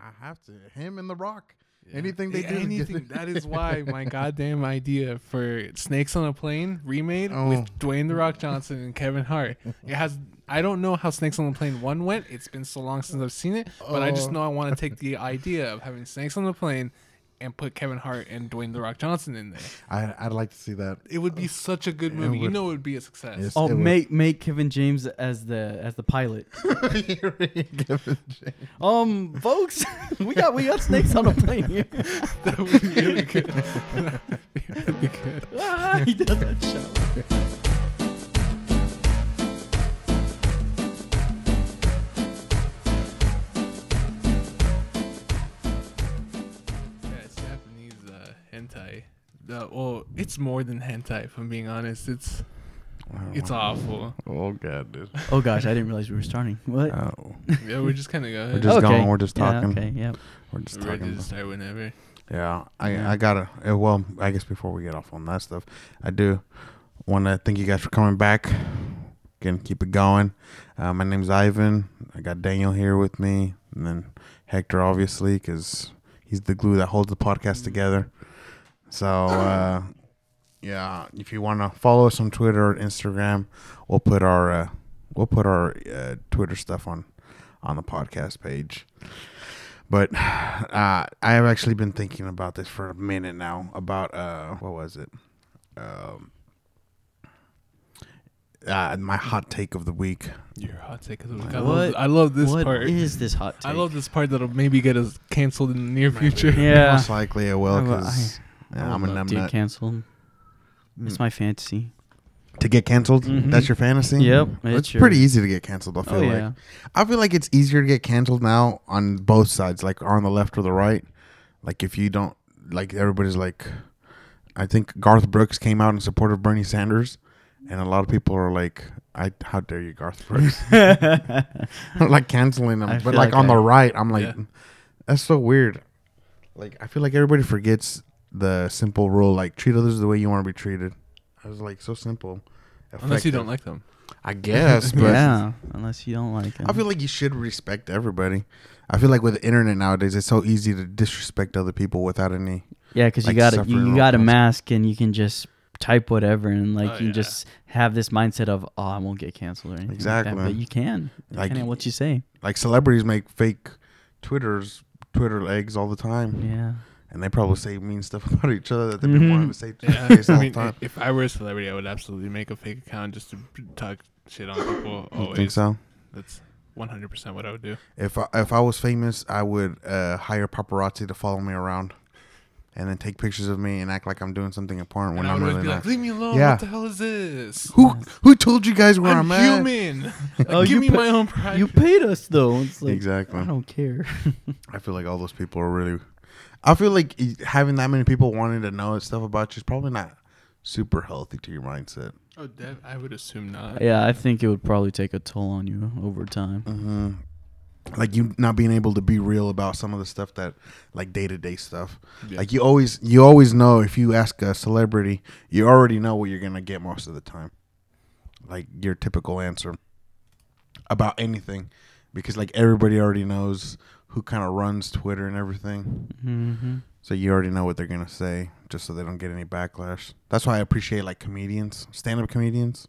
I have to. Him and The Rock. Anything they do, Anything. that is why my goddamn idea for Snakes on a Plane remade Oh. with Dwayne the Rock Johnson and Kevin Hart. It has. I don't know how Snakes on the Plane one went. It's been so long since I've seen it, but I just Oh. know I want to take the idea of having Snakes on the Plane and put Kevin Hart and Dwayne the Rock Johnson in there. I, I'd like to see that. It would be such a good movie. You know, it would be a success. Yes. Oh, It would. make make Kevin James as the as the pilot. Kevin James. Um, folks, we got we got snakes on a plane here. that would be really good. That would be good. Ah, he does that show. Uh, well, it's more than hentai. If I'm being honest, it's it's awful. Oh god, dude. Oh gosh, I didn't realize we were starting. What? Oh, Yeah, we're just kind of going. we're just Okay. going. We're just Yeah, talking. okay, yep. We're just We're ready talking. to start whenever. Yeah, I Yeah. I gotta. uh, Well, I guess before we get off on that stuff, I do want to thank you guys for coming back. Again, keep it going. Uh, my name's Ivan. I got Daniel here with me, and then Hector, obviously, because he's the glue that holds the podcast together. So, uh, yeah, if you want to follow us on Twitter or Instagram, we'll put our uh, we'll put our uh, Twitter stuff on on the podcast page. But uh, I have actually been thinking about this for a minute now. About uh, what was it? Um, uh, my hot take of the week. Your hot take of the week. I What- love, I love this What part. is this hot take? I love this part that'll maybe get us canceled in the near future. Yeah. Most likely it will I- because I I'm a would love to get numbnut. canceled. It's my fantasy. To get canceled? Mhm. That's your fantasy? Yep, It's, it's your- pretty easy to get canceled, I feel Oh like. yeah. I feel like it's easier to get canceled now on both sides, like on the left or the right. Like if you don't like everybody's like I think Garth Brooks came out in support of Bernie Sanders and a lot of people are like I how dare you Garth Brooks? like canceling them. I But like, like on the right, I'm like Yeah. that's so weird. Like I feel like everybody forgets the simple rule like treat others the way you want to be treated. I was like so simple. Unless you don't like them. I guess, but yeah, unless you don't like them. I feel like you should respect everybody. I feel like with the internet nowadays, it's so easy to disrespect other people without any. yeah, because you got it. You, you got a mask, and you can just type whatever, and like Oh, you yeah. just have this mindset of, oh, I won't get canceled or anything. like that," Exactly. but you can, Like- depending on what you say. Like celebrities make fake Twitters, Twitter eggs all the time, Yeah. And they probably say mean stuff about each other that they've been Mhm. wanting to say to Yeah, their face all I mean, time. if I were a celebrity, I would absolutely make a fake account just to talk shit on people. You Always. think so? That's 100% what I would do. If I, if I was famous, I would uh, hire paparazzi to follow me around, and then take pictures of me and act like I'm doing something important when And I I'm really be not. like, leave me alone. Yeah. What the hell is this? who who told you guys where I'm, I'm, at? human. Oh, Give you me pa- my own private. You paid us though. It's like Exactly. I don't care. I feel like all those people are really. I feel like having that many people wanting to know stuff about you is probably not super healthy to your mindset. oh, that, I would assume not. yeah, I think it would probably take a toll on you over time. Mm-hmm. Like you not being able to be real about some of the stuff that, like day to day stuff. Yeah. Like you always, you always know if you ask a celebrity, you already know what you're gonna get most of the time. Like your typical answer about anything, because like everybody already knows who kind of runs Twitter and everything. Mm-hmm. So you already know what they're gonna say, just so they don't get any backlash. That's why I appreciate like comedians, stand-up comedians,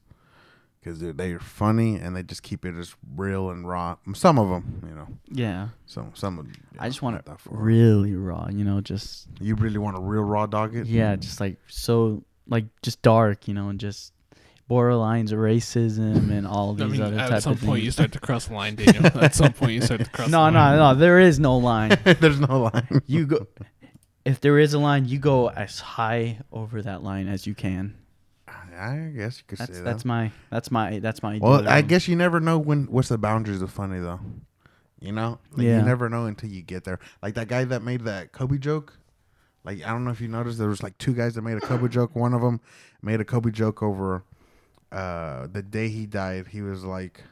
because they're they're funny and they just keep it as real and raw. Some of them, you know. Yeah, So some. Of, I just want it that really raw. You know, just You really want a real raw dog it? yeah, just like so, like just dark. You know, and just borderlines of racism and all I these mean, other at some point you start to cross the line, Daniel. at some point you start to cross. no, the no, line. no. There is no line. There's no line. You go. If there is a line, you go as high over that line as you can. I guess you could That's say that's my that's my that's my. well. I guess you never know when. What's the boundaries of funny though? You know, like, Yeah. You never know until you get there. Like that guy that made that Kobe joke. Like I don't know if you noticed, there was like two guys that made a Kobe joke. One of them made a Kobe joke over uh, the day he died. He was like,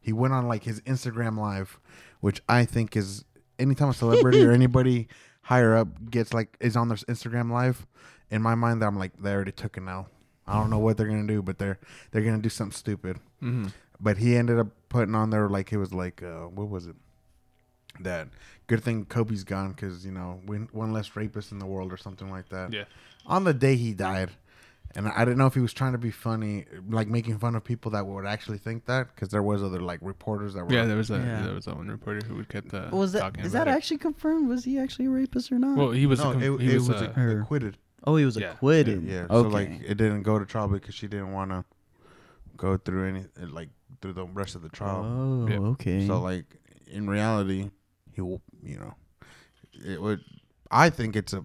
he went on like his Instagram live, which I think is anytime a celebrity or anybody higher up gets like is on their Instagram live. In my mind, that I'm like, they already took it now. I don't know what they're gonna do, but they're they're gonna do something stupid. Mm-hmm. But he ended up putting on there like it was like uh, what was it? that good thing Kobe's gone because you know one one less rapist in the world or something like that. Yeah. On the day he died, and I didn't know if he was trying to be funny, like making fun of people that would actually think that, because there was other like reporters that were. Yeah, there was a Yeah. there was that one reporter who would kept uh, was that talking is about that it. actually confirmed? Was he actually a rapist or not? Well, he was. no, a, com- it, he it was. was, uh, acquitted. Oh, he was yeah, acquitted. Yeah, Okay. so like it didn't go to trial because she didn't want to go through any like through the rest of the trial. oh, Yeah. okay. So like in reality, he will, you know, it would. I think it's a.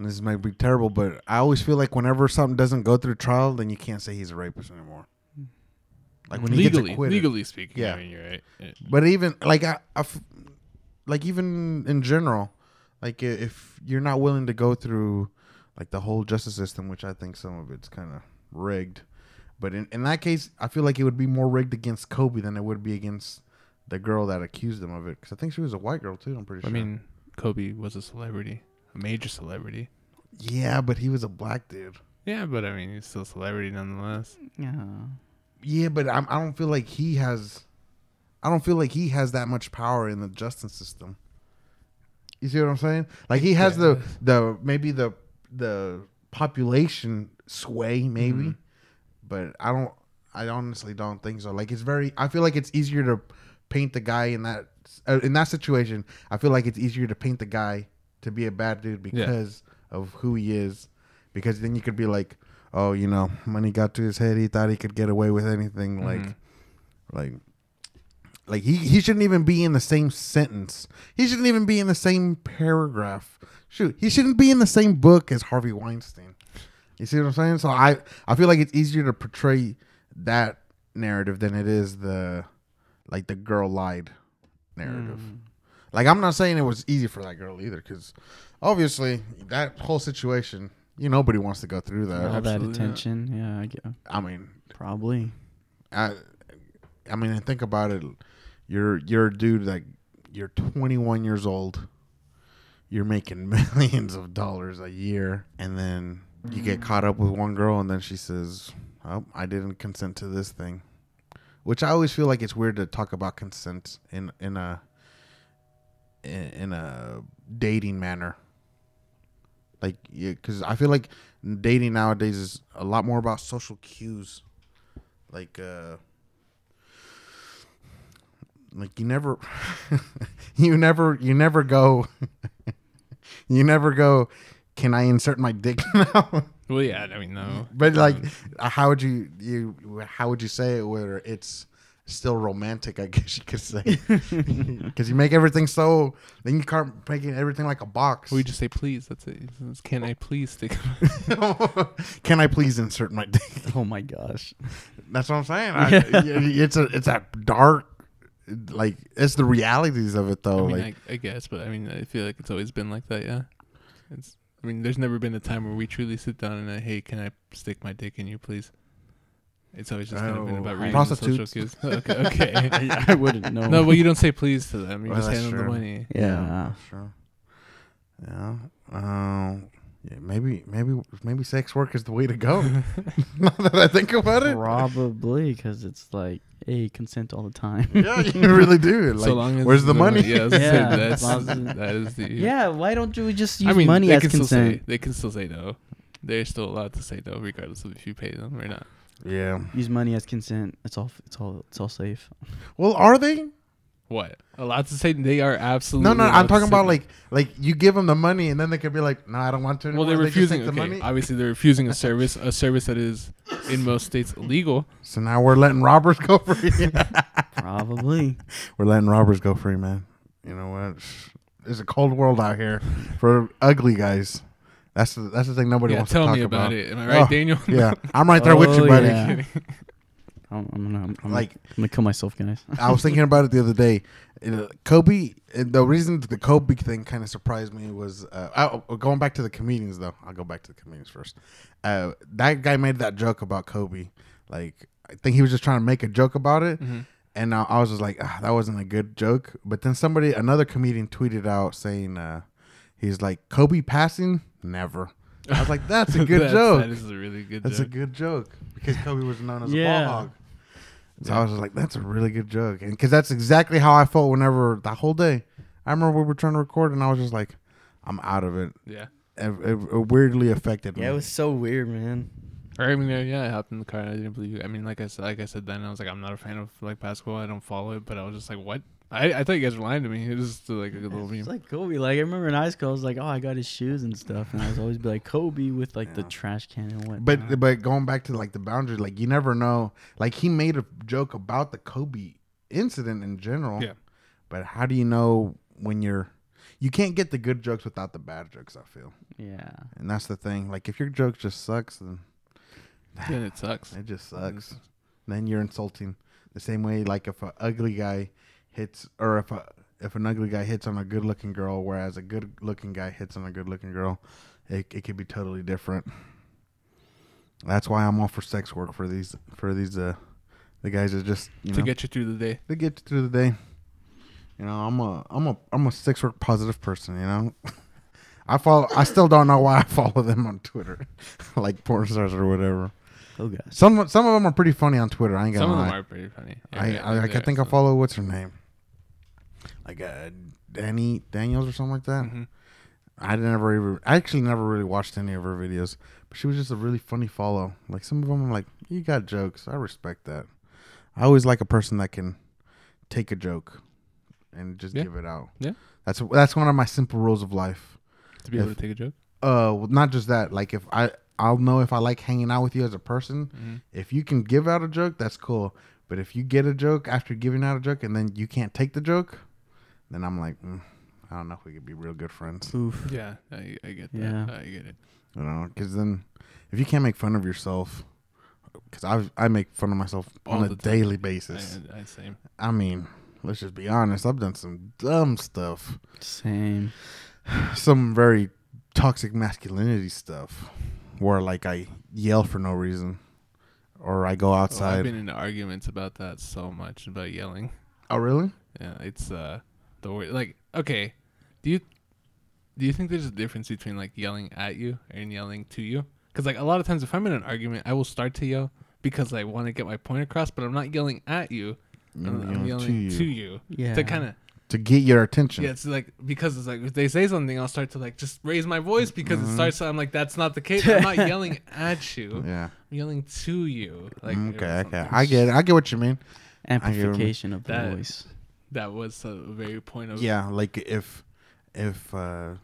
This might be terrible, but I always feel like whenever something doesn't go through trial, then you can't say he's a rapist anymore. Like when he legally, gets acquitted. legally speaking. Yeah. I mean, you're right. Yeah. But even like I, I f- like even in general, like if you're not willing to go through like the whole justice system, which I think some of it's kind of rigged. But in, in that case, I feel like it would be more rigged against Kobe than it would be against the girl that accused him of it. Because I think she was a white girl too. I'm pretty sure. I sure. mean, Kobe was a celebrity, a major celebrity. yeah, but he was a black dude. Yeah, but I mean, he's still a celebrity nonetheless. yeah. Yeah, but I'm, I don't feel like he has. I don't feel like he has that much power in the justice system. You see what I'm saying? Like he has the the maybe the the population sway maybe, Mhm. but I don't. I honestly don't think so. Like it's very. I feel like it's easier to paint the guy in that uh, in that situation. I feel like it's easier to paint the guy to be a bad dude Yeah. because of who he is. Because then you could be like, oh, you know, money got to his head, he thought he could get away with anything. Like, Mhm. like, like he he shouldn't even be in the same sentence. He shouldn't even be in the same paragraph. Shoot, he shouldn't be in the same book as Harvey Weinstein. You see what I'm saying? So I I feel like it's easier to portray that narrative than it is the like the girl lied narrative. Mm. Like I'm not saying it was easy for that girl either, because obviously that whole situation, you nobody wants to go through that. All that absolutely not. attention. Yeah, I get I mean, probably. I, I mean, and think about it. You're you're a dude that you're 21 years old. You're making millions of dollars a year, and then you get caught up with one girl, and then she says, "Oh, I didn't consent to this thing," which I always feel like it's weird to talk about consent in in a in, a dating manner. Like, because I feel like dating nowadays is a lot more about social cues like uh like you never you never you never go you never go can i insert my dick now Well, yeah. I mean, no. but like how would you you how would you say it where it's still romantic i guess you could say because you make everything so then you start making everything like a box we just say please. That's it. It's- Can I please stick? can i please insert my dick Oh my gosh. That's what I'm saying. I, it's a it's a dark, like it's the realities of it I though. mean, like I, I guess, but I mean, I feel like it's always been like that. Yeah. It's. I mean, there's never been a time where we truly sit down and uh, hey, can I stick my dick in you, please? It's always just kind of been Oh, about reading the social prostitutes. cues. Okay. Okay. I wouldn't know. no, well, you don't say please to them. You Well, just that's hand them the true. money. Yeah. sure. Yeah. Um. Yeah. Maybe maybe maybe sex work is the way to go. now that I think about it. Probably because it's like, hey, consent all the time. Yeah, you really do. Like, so long as where's the money? Yeah, I was gonna say, Yeah, that's, as long as that is the. yeah, why don't you just use I mean, money they as can still say consent? they can still say no. They're still allowed to say no, regardless of if you pay them or not. Yeah. Use money as consent. It's all. It's all. It's all safe. Well, are they? What? Allowed to say they are absolutely. No, no. I'm talking about like like you give them the money and then they could be like, no, I don't want to. Well, Anymore. they're They just refusing. the money. obviously they're refusing a service, a service that is in most states illegal. So now we're letting robbers go free. Probably. we're letting robbers go free, man. You know what? There's a cold world out here for ugly guys. That's the, that's the thing nobody yeah, wants to talk about. Tell me about, it. Am I right, Oh, Daniel? yeah, I'm right there with you, Oh, buddy. yeah. I'm, I'm gonna. I'm, I'm Like I'm gonna kill myself, guys. I was thinking about it the other day. Kobe. The reason the Kobe thing kind of surprised me was uh, oh, going back to the comedians. Though I'll go back to the comedians first. Uh, that guy made that joke about Kobe. Like I think he was just trying to make a joke about it. Mhm. And I, I was just like, ah, that wasn't a good joke. But then somebody, another comedian, tweeted out saying, uh, he's like, Kobe passing, never. I was like, that's a good That's- joke. That is a really good That's joke. a good joke because Kobe was known as a ball hog. So Yeah. I was just like, that's a really good joke, and because that's exactly how I felt whenever the whole day. I remember we were trying to record, and I was just like, I'm out of it. Yeah. It, it, it weirdly affected me. Yeah, it was so weird, man. Or I mean, uh, yeah, I hopped in the car. and I didn't believe. You. I mean, like I said, like I said then, I was like, I'm not a fan of like basketball. I don't follow it. But I was just like, what? I, I thought you guys were lying to me. It was just like a good little meme. It's meme. like Kobe. Like I remember in high school, I was like, "Oh, I got his shoes and stuff," and I was always be like Kobe with like the Yeah. trash can and what. But but going back to like the boundaries, like you never know. Like he made a joke about the Kobe incident in general. Yeah. But how do you know when you're? You can't get the good jokes without the bad jokes. I feel, yeah, and that's the thing. Like if your joke just sucks, then Then it sucks. it just sucks. Then you're insulting the same way. Like if an ugly guy hits, or if a if an ugly guy hits on a good looking girl, whereas a good looking guy hits on a good looking girl, it it could be totally different. That's why I'm all for sex work for these for these uh the guys that just you to know get you through the day. they get you through the day. You know, I'm a I'm a I'm a sex work positive person. You know, I follow. I still don't know why I follow them on Twitter, like porn stars or whatever. oh gosh. Some some of them are pretty funny on Twitter. I ain't gonna Some of them lie. are pretty funny. I Yeah, I, I, they're- think I so- follow what's her name, like uh, Dani Daniels or something like that. Mhm. I never even I actually never really watched any of her videos, but she was just a really funny follow. Like some of them, I'm like, you got jokes. I respect that. I always like a person that can take a joke and just Yeah. give it out. Yeah. that's that's one of my simple rules of life. To be able to take a joke. Uh, well, not just that. Like if I I'll know if I like hanging out with you as a person. Mm-hmm. If you can give out a joke, that's cool. But if you get a joke after giving out a joke and then you can't take the joke, then I'm like, mm, I don't know if we could be real good friends. Oof. Yeah, I, I get that. Yeah. I get it. You know, because then if you can't make fun of yourself, because I I make fun of myself All on a time. daily basis. I, I same. I mean, let's just be honest. I've done some dumb stuff, Same. some very toxic masculinity stuff, where like I yell for no reason, or I go Oh, I've been in arguments about that so much about yelling. oh, really? Yeah, it's uh the word like okay. Do you do you think there's a difference between like yelling at you and yelling to you? Because like a lot of times, if I'm in an argument, I will start to yell because I want to get my point across, but I'm not yelling at you. You I'm, I'm to yelling you. to you Yeah. to kind of to get your attention. yeah. It's like because it's like if they say something, I'll start to like just raise my voice because Mhm. it starts. I'm like that's not the case. I'm not yelling at you. Yeah. I'm yelling to you. Like okay. Okay. I get it. I get what you mean. Amplification of the That- voice. That was a very point of Yeah. Like if if uh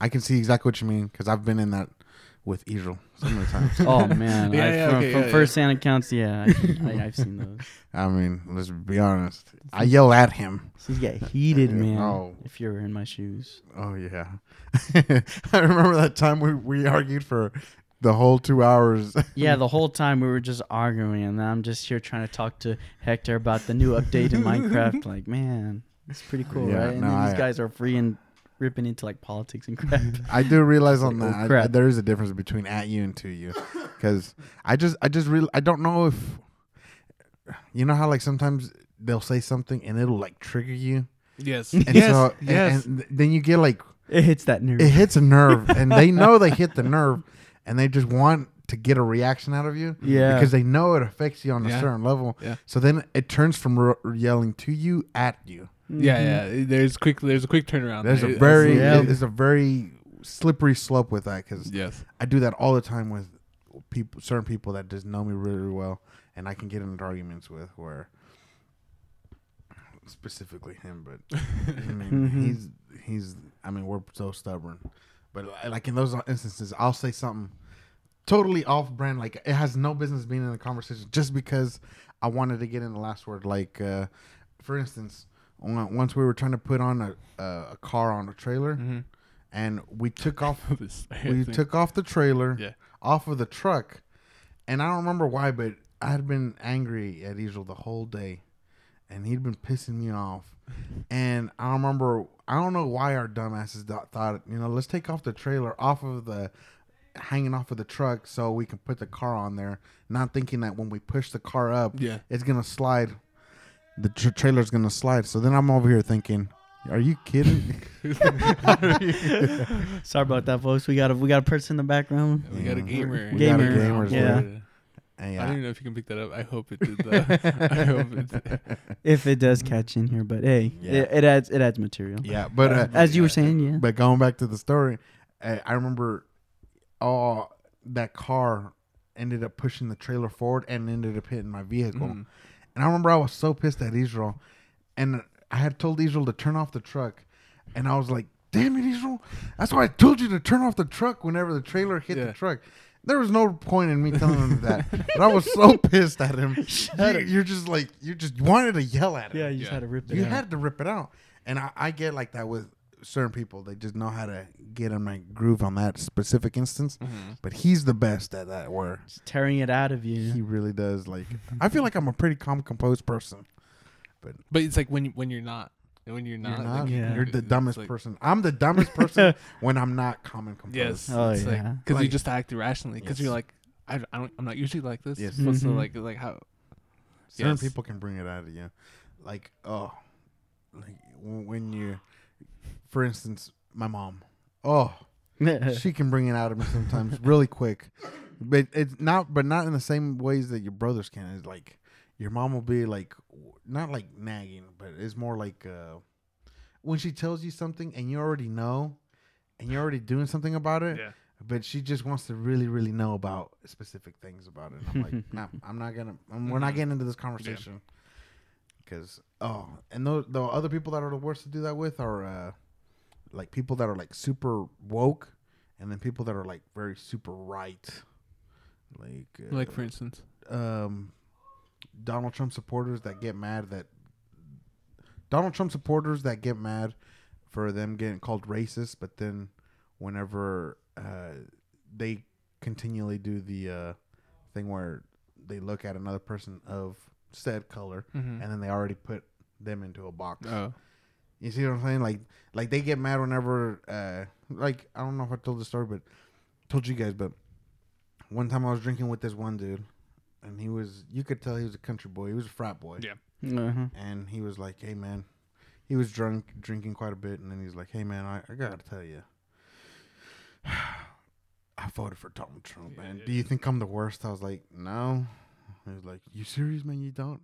I can see exactly what you mean because I've been in that with Israel so many times. Oh man. Yeah, I, yeah, from okay, from yeah, first hand accounts, yeah, I, I, I've seen those. I mean, let's be honest. I yell at him. These get heated, man. Oh. If you're in my shoes. Oh yeah. I remember that time we we argued for the whole two hours. Yeah, the whole time we were just arguing, and I'm just here trying to talk to Hector about the new update in Minecraft. Like, man, it's pretty cool, Yeah, right? And no, then these I- guys are free and ripping into like politics and crap. I do realize on like, oh, that oh, I- crap. there is a difference between at you and to you, because I just I just really I don't know if you know how like sometimes they'll say something and it'll like trigger you, yes, and yes, so and- yes. and, then you get like it hits that nerve. it hits a nerve, and they know they hit the nerve, and they just want to get a reaction out of you yeah, because they know it affects you on a Yeah. certain level. Yeah. So then it turns from r- yelling to you at you. Yeah, Mhm. yeah. There's quick. There's a quick turnaround. There's there. a very Yeah. there's a very slippery slope with that because yes. I do that all the time with people, certain people that just know me really, really well, and I can get into arguments with where specifically him, but I mean he's he's I mean we're so stubborn, but like in those instances, I'll say something totally off brand, like it has no business being in the conversation, just because I wanted to get in the last word. Like uh, for instance, once we were trying to put on a a, car on a trailer, Mm-hmm. and we took off This- we took off the trailer Yeah. off of the truck and i don't remember why but i had been angry at Israel the whole day and he'd been pissing me off and i remember i don't know why our dumbasses th- thought you know let's take off the trailer off of the hanging off of the truck so we can put the car on there not thinking that when we push the car up Yeah. it's gonna slide the tra- trailer's gonna slide so then i'm over here thinking are you kidding Sorry about that, folks. We got a we got a person in the background. We got a Yeah. gamer. We got a gamer, yeah. And I don't even know if you can pick that up. I hope it did. Though. I hope it did. If it does catch in here, but hey, Yeah. it, it adds it adds material. yeah, but uh, As you were saying, yeah. But going back to the story, I, I remember, oh, that car ended up pushing the trailer forward and ended up hitting my vehicle. Mhm. And I remember I was so pissed at Israel, and I had told Israel to turn off the truck, and I was like, "Damn it, Israel! That's why I told you to turn off the truck whenever the trailer hit Yeah. the truck." There was no point in me telling him that, but I was so pissed at him. You, you're just like you just wanted to yell at him. Yeah, you just Yeah. had to rip it You out. had to rip it out, and I, I get like that with certain people. They just know how to get in my groove on that specific instance. Mhm. But he's the best at that. Where Just tearing it out of you. he really does. Like I feel like I'm a pretty calm, composed person. But but it's like when you, when you're not, and when you're not, you're not. you- Yeah. You're the dumbest like- person. I'm the dumbest person when I'm not calm and composed. Yes. Oh, it's like yeah. because you just act irrationally because Yes. you're like I, I don't I'm not usually like this. Yes. What's the Mhm. like like how Certain Yes. people can bring it out of you. Like oh, like when you, for instance, my mom. Oh, she can bring it out of me sometimes really quick but it's not but not in the same ways that your brothers can it's like your mom will be like not like nagging but it's more like uh when she tells you something and you already know and you're already doing something about it yeah. but she just wants to really really know about specific things about it. And i'm like nah, i'm not gonna I'm, we're not Mhm. getting into this conversation. Because oh and the, the other people that are the worst to do that with are uh like people that are like super woke and then people that are like very super right. Like uh, like for instance? um Donald Trump supporters that get mad that Donald Trump supporters that get mad for them getting called racist, but then whenever uh, they continually do the uh, thing where they look at another person of said color Mhm. and then they already put them into a box. oh You see what I'm saying? Like, like they get mad whenever, uh, like I don't know if I told the story, but told you guys. But one time I was drinking with this one dude, and he was, you could tell he was a country boy. He was a frat boy. Yeah. Uh-huh. And he was like, "Hey man," he was drunk, drinking quite a bit, and then he's like, "Hey man, I, I gotta tell you." I voted for Donald Trump, Yeah, man. yeah, Do you think I'm the worst? I was like, no. He was like, you serious, man? You don't?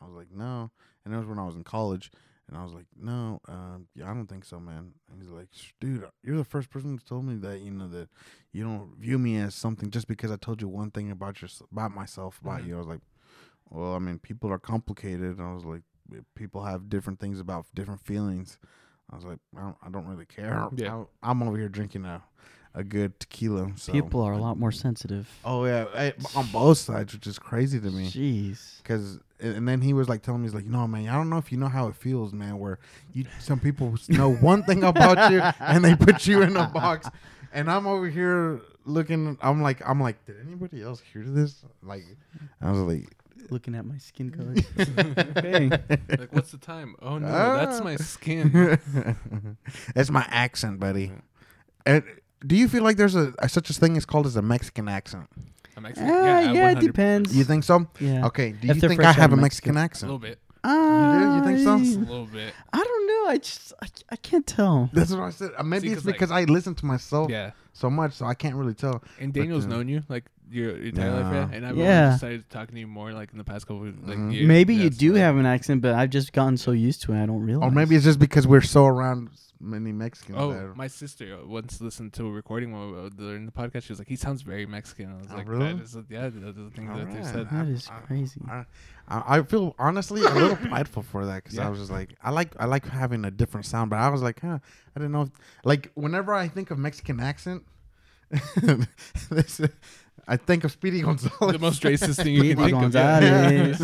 I was like, no. And that was when I was in college. And I was like, no, um, yeah, I don't think so, man. And he's like, dude, you're the first person who told me that, you know, that you don't view me as something just because I told you one thing about your, about myself, about Mhm. you. I was like, well, I mean, people are complicated. And I was like, people have different things about different feelings. I was like, I don't, I don't really care. Yeah. I, am over here drinking a, a good tequila. So. People are a lot more sensitive. Oh yeah, eh, on both sides, which is crazy to me. Jeez. Cause, and then he was like telling me, he's like, no, man, I don't know if you know how it feels, man. Where you, some people know one thing about you, and they put you in a box, and I'm over here looking. I'm like, I'm like, did anybody else hear this? Like, I was like, Looking at my skin color. okay. like what's the time oh no Ah. that's my skin that's my accent, buddy. And do you feel like there's a, a such a thing as called as a Mexican accent? I'm Uh, yeah, yeah, it 100%. depends. You think so? Yeah. Okay. Do If you think I have a of Mexican Mexico. a accent? little bit Uh, You think so? just a little bit I don't know. I just I, I can't tell. That's what I said. Uh, maybe See, it's 'cause, like- because I listen to myself yeah so much, so I can't really tell. and Daniel's uh, known you like your your entire life Yeah. yeah? and I've Yeah. only just started talking to you more like in the past couple of like Mhm. years Maybe Yeah, you do like- have an accent, but I've just gotten so used to it, I don't realize. Or maybe it's just because we're so around many Mexicans. Oh, that- my sister uh, once listened to a recording while we were during the podcast. She was like, "He sounds very Mexican." I was Oh, like, really? "That is, yeah, that is the thing oh, that they said." that is crazy. I, I I feel honestly a little prideful for that because I was just like I like I like having a different sound, but I was like, huh, I didn't know. If, like whenever I think of Mexican accent, this, I think of Speedy Gonzales. The most racist thing you Speedy can think of.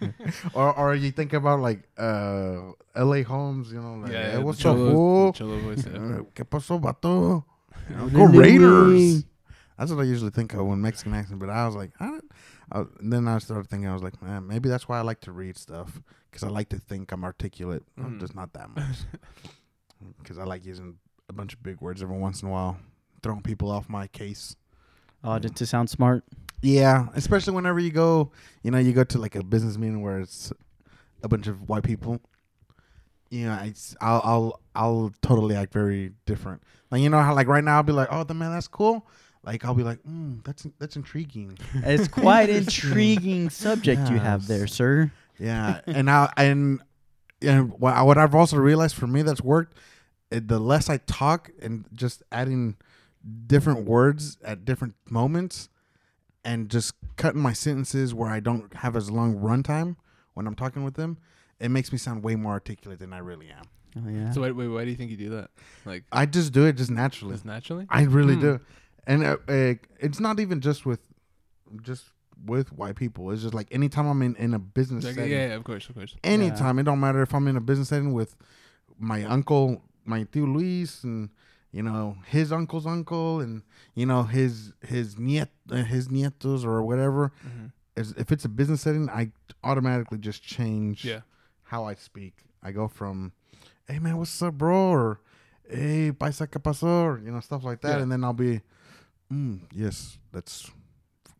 Yeah. Or or you think about like uh L.A. Holmes, you know, like, Yeah, hey, the what's up, cholo- fool? the cholo voice, yeah. Uh, ¿Qué pasó, vato? You know, go Raiders. That's what I usually think of when Mexican accent. But I was like, I don't, I, and then I started thinking, I was like, man, maybe that's why I like to read stuff because I like to think I'm articulate. I'm Mhm. just not that much because I like using a bunch of big words every once in a while, throwing people off my case. Oh, to, to sound smart. Yeah, especially whenever you go, you know, you go to like a business meeting where it's a bunch of white people. You know, it's, I'll I'll I'll totally act very different. Like you know how like right now I'll be like, oh, the man, that's cool. like I'll be like, mm, that's that's intriguing. It's quite intriguing subject you have there, sir. Yeah, and I and and what, what I've also realized for me that's worked. It, the less I talk and just adding different words at different moments, and just cutting my sentences where I don't have as long runtime when I'm talking with them, it makes me sound way more articulate than I really am. Oh yeah. So wait, wait, why do you think you do that? Like I just do it just naturally. just naturally? I really Hmm. do, and uh, uh, it's not even just with just with white people. It's just like anytime I'm in in a business Like, setting. yeah, yeah, of course, of course. anytime. It don't matter if I'm in a business setting with my uncle, my tío Luis, and you know his uncle's uncle, and you know his his niet uh, his nietos or whatever. hmm Is if it's a business setting, I automatically just change Yeah. how I speak. I go from, "Hey man, what's up, bro?" or "Hey, paisa qué pasó?" you know stuff like that, Yeah. and then I'll be, mm, "Yes, that's."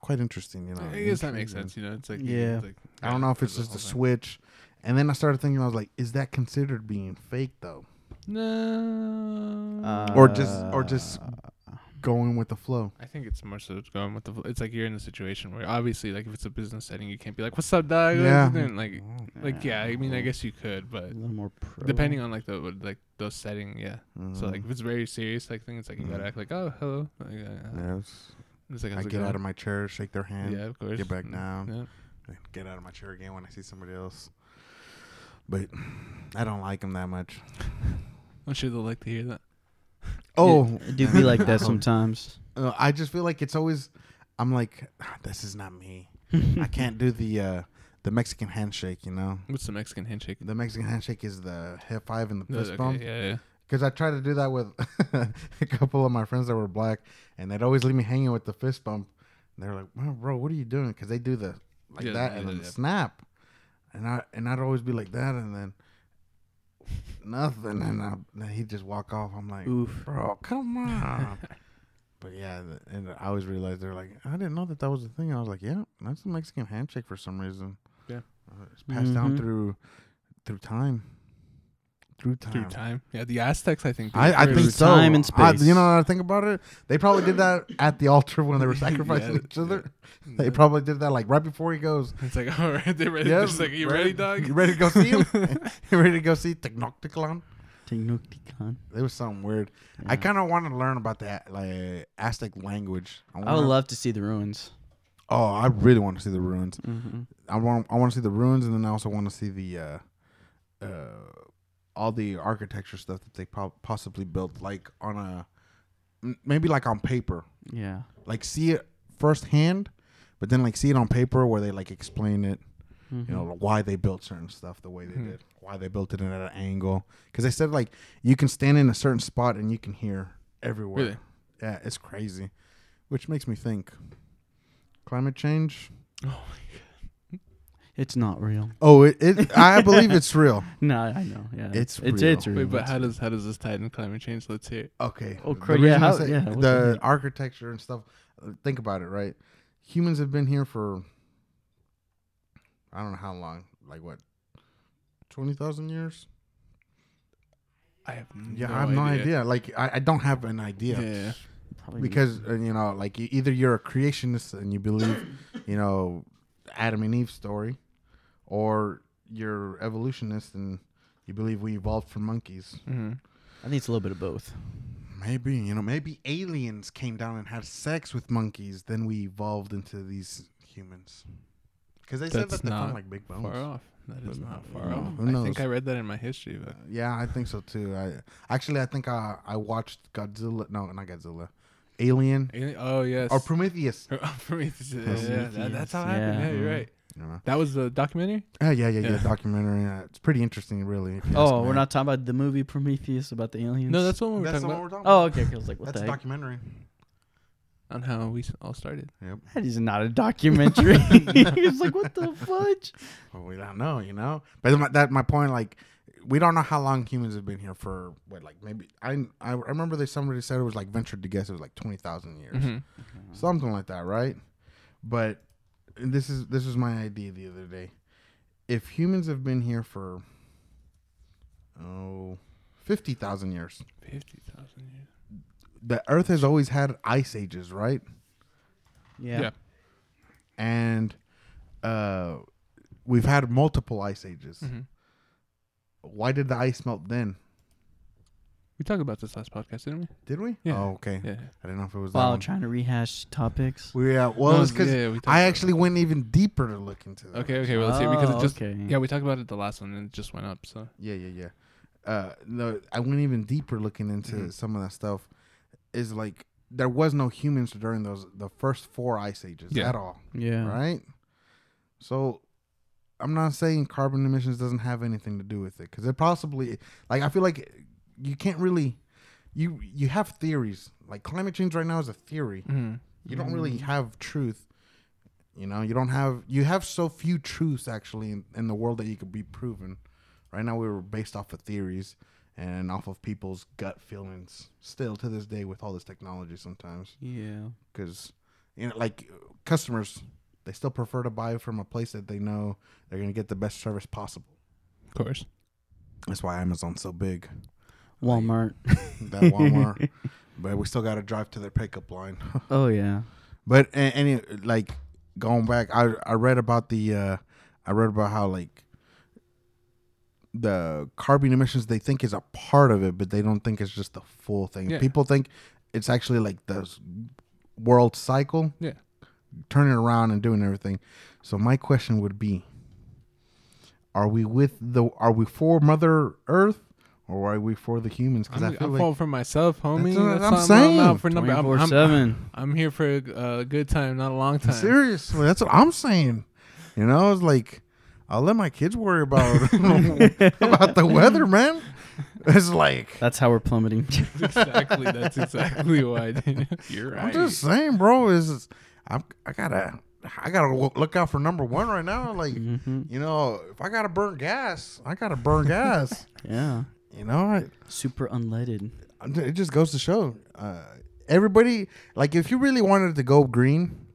Quite interesting, you know. I guess that makes sense. You know, it's like Yeah. it's like, I don't know if it's just a thing. switch. And then I started thinking, I was like, is that considered being fake though? No. Or just- or just- Uh, Going with the flow. I think it's more so it's going with the. fl- It's like you're in a situation where obviously, like if it's a business setting, you can't be like, "What's up, dog?" Yeah. And like, like yeah. I mean, I guess you could, a but little more pro. depending on like the like those setting, yeah. So like Mhm. if it's very serious like thing, it's like you gotta act like, "Oh, hello." Like, uh, Yeah, it's- It's like I get out of my chair, shake their hand, yeah, of course. get back Mm, down. Yeah. then get out of my chair again when I see somebody else. But I don't like them that much. I'm sure they'll like to hear that. Oh, it do be like that sometimes. uh, I just feel like it's always. I'm like, "Ah, this is not me. I can't do the uh, the Mexican handshake. You know, What's the Mexican handshake? the Mexican handshake is the high five and the fist okay, bump. yeah, yeah. Because I tried to do that with a couple of my friends that were black, and they'd always leave me hanging with the fist bump. And they're like, well, "Bro, what are you doing?" Because they do the like Yeah, that yeah, and then yeah. snap, and I and I'd always be like that, and then nothing, and I, he'd just walk off. I'm like, Oof. "Bro, come on." but yeah, and I always realized they're like, "I didn't know that that was a thing." I was like, "Yeah, that's the Mexican handshake for some reason." Yeah. Uh, it's passed down Mhm. through through time, through time. Through time. Yeah, the Aztecs, I think. I, I first. think Through so. time and I- space. you know, what I think about it. They probably did that at the altar when they were sacrificing Yeah, each other. yeah. They probably did that like right before he goes. It's like, all right, they're ready. Yeah, like, you ready, dog? You ready to go see him? you ready to go see Tenochtitlan? Tenochtitlan. It was something weird. I kind of want to learn about that like Aztec language. I would wanna- love to see the ruins. Oh, I really want to see the ruins. Mm-hmm. I want. I want to see the ruins, and then I also want to see the, uh, uh, all the architecture stuff that they po- possibly built, like on a maybe like on paper. Yeah. like see it firsthand, but then like see it on paper where they like explain it, Mm-hmm. you know, why they built certain stuff the way they Hmm. did, why they built it in at an angle. Because they said like you can stand in a certain spot and you can hear everywhere. Really? Yeah, it's crazy, which makes me think climate change. Oh, It's not real. Oh, it, it I believe it's real. No, I know. Yeah. It's it's real. it's real. wait, but how does how does this tie into climate change? Let's hear it. Okay. Oh, the cra- yeah, how- say- yeah, the architecture and stuff. Think about it, right? Humans have been here for I don't know how long. Like what? Twenty thousand years? I have Yeah, no I have no idea. idea. Like I, I don't have an idea Yeah. Probably because uh, you know, like either you're a creationist and you believe, you know, Adam and Eve story, or you're evolutionist and you believe we evolved from monkeys. Mm-hmm. I think it's a little bit of both. Maybe you know, maybe aliens came down and had sex with monkeys, then we evolved into these humans. Because they said that they found like big bones. Far off. That is not far off. who I think I read that in my history Uh, yeah, I think so too. I actually I think I I watched Godzilla. No, not Godzilla. Alien Alien- Oh yes. or Prometheus. Prometheus. Yeah, yeah, Prometheus, that- that's how it yeah. happened. Yeah, you're right. You know? That was the documentary. Yeah, yeah, yeah, yeah. Yeah. Documentary. Yeah, it's pretty interesting, really. if you ask Oh, we're not talking about the movie Prometheus about the aliens. No, that's what we were That's the talking one about. we're talking Oh, about. okay. okay. I was like, what That's the a heck? documentary. On how we all started. Yep. That is not a documentary. He's like, what the fudge? Well, we don't know, you know. But my, that my point, like, we don't know how long humans have been here for. What, like maybe I I remember they somebody said it was like ventured to guess it was like twenty thousand years, Mhm. something like that, right? But this is this was my idea the other day. If humans have been here for oh. 50,000 years. Fifty thousand years. the Earth has always had ice ages, right? Yeah. Yeah. And uh, we've had multiple ice ages. Mhm. Why did the ice melt then? We talked about this last podcast, didn't we? Did we? Yeah. Oh, okay. Yeah. I didn't know if it was that While one. trying to rehash topics. We, uh, well, No, it's because yeah, we talked I about actually went even deeper to look into it. that. Okay, okay. Well, let's see because it Oh, just okay. yeah we talked about it the last one and it just went up. So Yeah, yeah, yeah. Uh, no, I went even deeper looking into Mhm. some of that stuff. Is like there was no humans during those the first four ice ages Yeah. at all, Yeah. right? So I'm not saying carbon emissions doesn't have anything to do with it because it possibly like I feel like you can't really you you have theories like climate change right now is a theory. Mhm. You don't really Mm. have truth. You know, you don't have you have so few truths actually in, in the world that you could be proven. Right now, we were based off of theories and off of people's gut feelings. Still to this day, with all this technology, sometimes Yeah. because you know, like customers, they still prefer to buy from a place that they know they're gonna get the best service possible. of course. That's why Amazon's so big. Walmart. That Walmart, but we still got to drive to their pickup line. oh yeah. But any like going back, I I read about the uh I read about how like the carbon emissions they think is a part of it, but they don't think it's just the full thing. Yeah. People think it's actually like the world cycle. Yeah. Turning around and doing everything. So my question would be are we with the are we for mother earth or are we for the humans cuz I'm, I feel I'm like falling for myself, homie. That's what That's I'm all saying. out for number. I'm, I'm, seven. I'm here for a uh, good time, not a long time. Seriously, that's what I'm saying. You know, it's like I'll let my kids worry about about the weather, man. It's like That's how we're plummeting. exactly. That's exactly why. You're right. I'm just saying, bro. Is I'm I gotta I gotta look out for number one right now. Like hmm you know, if I gotta burn gas, I gotta burn gas. Yeah. You know, I, Super unleaded. it just goes to show uh, everybody like if you really wanted to go green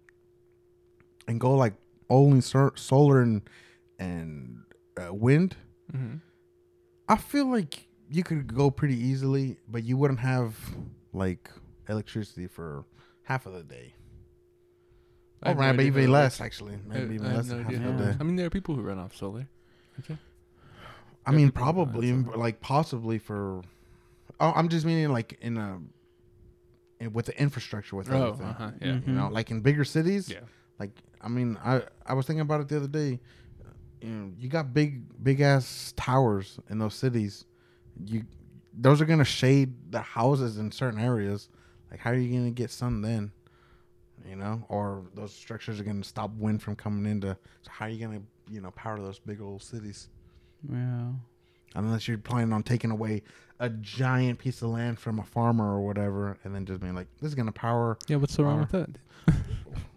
and go like only solar and and uh, wind Mhm. i feel like you could go pretty easily but you wouldn't have like electricity for half of the day oh have no right idea maybe less works. actually I- maybe even I have less no half how of the day I mean, there are people who run off solar. Okay. I mean people who run probably off like possibly for oh i'm just meaning like in a in, with the infrastructure with Oh, everything uh-huh. Yeah. Mhm. you know like in bigger cities Yeah. Like I mean, I I was thinking about it the other day. You know, you got big big ass towers in those cities. You those are gonna shade the houses in certain areas. Like how are you gonna get sun then? You know, or those structures are gonna stop wind from coming into. So how are you gonna you know power those big old cities? Yeah. Unless you're planning on taking away a giant piece of land from a farmer or whatever, and then just being like, this is gonna power. Yeah. What's so wrong with that?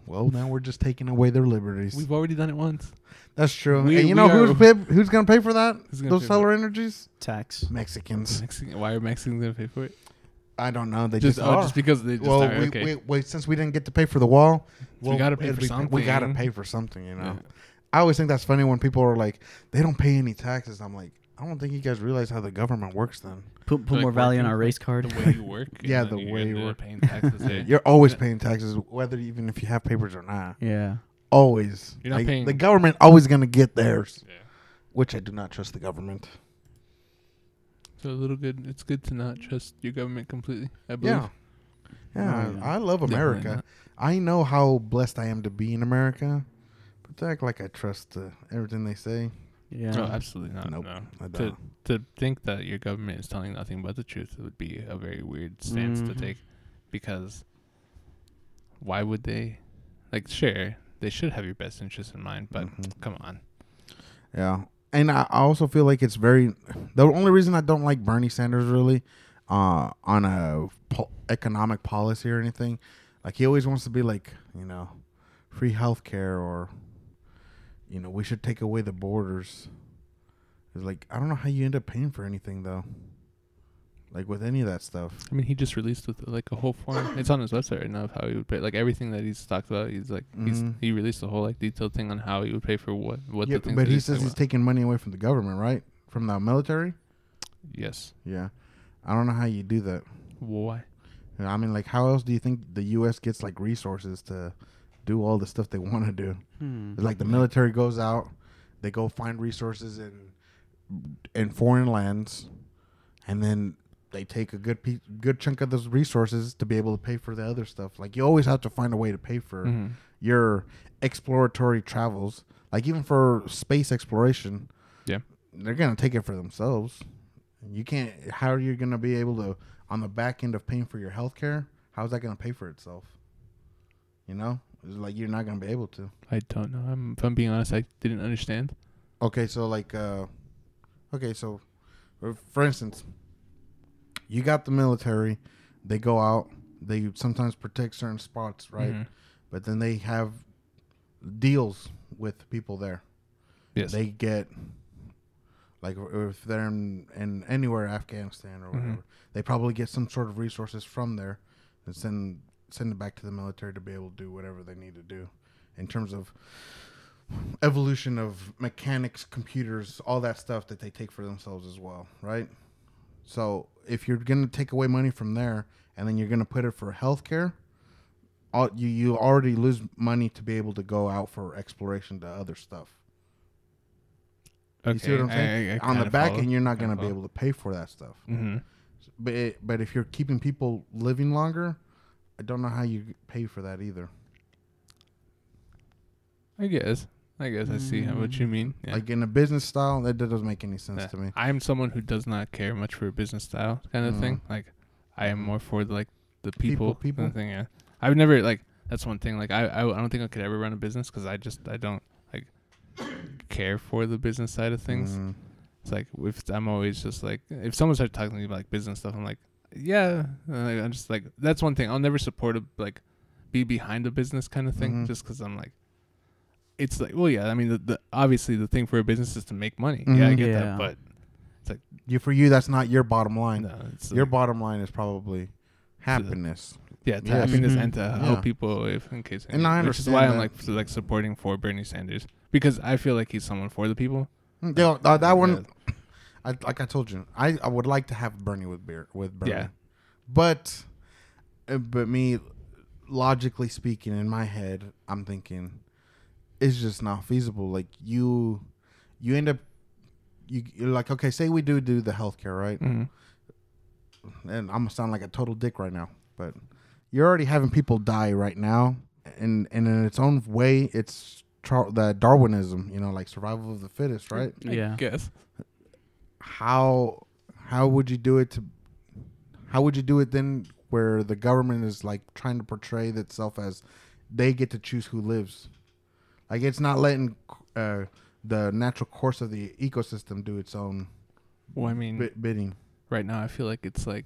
Well, now we're just taking away their liberties. We've already done it once. That's true. We- and you know who's pay, who's gonna pay for that? Who's gonna Those solar energies? Tax. Mexicans. Mexican, why are Mexicans gonna pay for it? I don't know. They Just, just, oh, are. just because they just well, are. we, okay. we, wait, since we didn't get to pay for the wall, we gotta pay for be We gotta something. pay for something. You know. Yeah. I always think that's funny when people are like, they don't pay any taxes. I'm like, I don't think you guys realize how the government works. Then Put put Like more value on our race card. the way you work. Yeah, the way you end up work. Paying taxes. yeah. you're always paying taxes, whether even if you have papers or not. yeah. Always. You're not Like, paying- The government always gonna get theirs, Yeah. which I do not trust the government. So a little good. It's good to not trust your government completely. I believe. Yeah. Yeah, Oh, yeah. I love America. I know how blessed I am to be in America, but to act like I trust uh, everything they say. Yeah. No, absolutely not. Nope. No. I To don't. to think that your government is telling nothing but the truth would be a very weird stance Mhm. to take, because why would they? Like, sure, they should have your best interest in mind, but Mhm. come on. Yeah, and I I also feel like it's very. The only reason I don't like Bernie Sanders really, uh, on a po- economic policy or anything, like he always wants to be like you know, free health care or, you know, we should take away the borders. It's like I don't know how you end up paying for anything though. Like with any of that stuff. I mean, he just released with like a whole form. It's on his website right now of how he would pay. Like everything that he's talked about, he's like he's Mhm. he released a whole like detailed thing on how he would pay for what what Yeah, the things. but he says he's about. taking money away from the government, right? From the military. yes. Yeah, I don't know how you do that. Why? I mean, like, how else do you think the U.S. gets like resources to do all the stuff they want to do? Hmm. Like the military goes out, they go find resources in in foreign lands, and then they take a good piece, good chunk of those resources to be able to pay for the other stuff. Like you always have to find a way to pay for Mhm. your exploratory travels. Like even for space exploration, Yeah. they're gonna take it for themselves. You can't. How are you gonna be able to on the back end of paying for your health care? How's that gonna pay for itself? You know, like you're not gonna be able to. I don't know. I'm, if I'm being honest, I didn't understand. Okay, so like, uh, okay, so uh, for instance, you got the military. They go out. They sometimes protect certain spots, right? Mhm. But then they have deals with people there. Yes. They get like if they're in, in anywhere Afghanistan or whatever, Mhm. they probably get some sort of resources from there and send send it back to the military to be able to do whatever they need to do in terms of evolution of mechanics, computers, all that stuff that they take for themselves as well, right? So if you're gonna take away money from there and then you're gonna put it for healthcare, all, you you already lose money to be able to go out for exploration to other stuff. okay. You see what I'm saying? On the back end, you're not gonna be able to pay for that stuff. hmm But it, but if you're keeping people living longer, I don't know how you pay for that either. I guess. I guess I see how- what you mean. Yeah. Like in a business style, that doesn't make any sense Yeah. to me. I'm someone who does not care much for a business style kind of thing. Mhm. Like, I am more for like the People- people, people? kind of thing. Yeah, I've never like that's one thing. Like, I I, I don't think I could ever run a business because I just I don't like care for the business side of things. Mm. It's like if I'm always just like if someone starts talking to me about like business stuff, I'm like, yeah, like, I'm just like that's one thing. I'll never support a like be behind a business kind of thing Mhm. just because I'm like. It's like well yeah I mean the, the obviously the thing for a business is to make money yeah I Mhm. get Yeah. that but it's like You for you, that's not your bottom line. no, it's Your like- bottom line is probably happiness. Yeah, to Yes. happiness Mhm. and to Yeah. help people if in case. And I which is why understand I'm like s- like supporting for Bernie Sanders because I feel like he's someone for the people. Mm, yeah, uh, that one, I, like I told you, I, I would like to have Bernie with beer with Bernie. Yeah. But, uh, but me, logically speaking, in my head, I'm thinking, it's just not feasible. Like you, you end up, you you're like, okay, say we do do the healthcare, right? hmm and I'm gonna sound like a total dick right now, but you're already having people die right now, and and in its own way, it's tra- the Darwinism, you know, like survival of the fittest, right? I Yeah. guess. How how would you do it to? How would you do it then, where the government is like trying to portray itself as they get to choose who lives, like it's not letting uh, the natural course of the ecosystem do its own Well, I mean, bi- bidding. right now I feel like it's like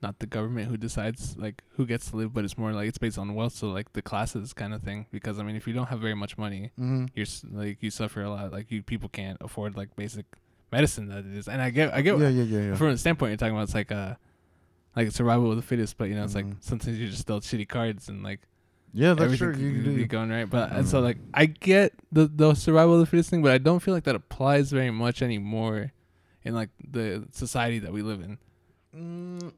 not the government who decides like who gets to live, but it's more like it's based on wealth. So like the classes kind of thing. Because I mean, if you don't have very much money, Mm-hmm. you're like you suffer a lot. Like you people can't afford like basic medicine that it is. And I get I get yeah, yeah, yeah. from the standpoint you're talking about, it's like uh like survival of the fittest. But you know, it's like Mhm. sometimes you're just dealt shitty cards and like yeah, that's everything true. could You can be going right. But and so Mhm. like I get the the survival of the fittest thing, but I don't feel like that applies very much anymore in like the society that we live in. Mm,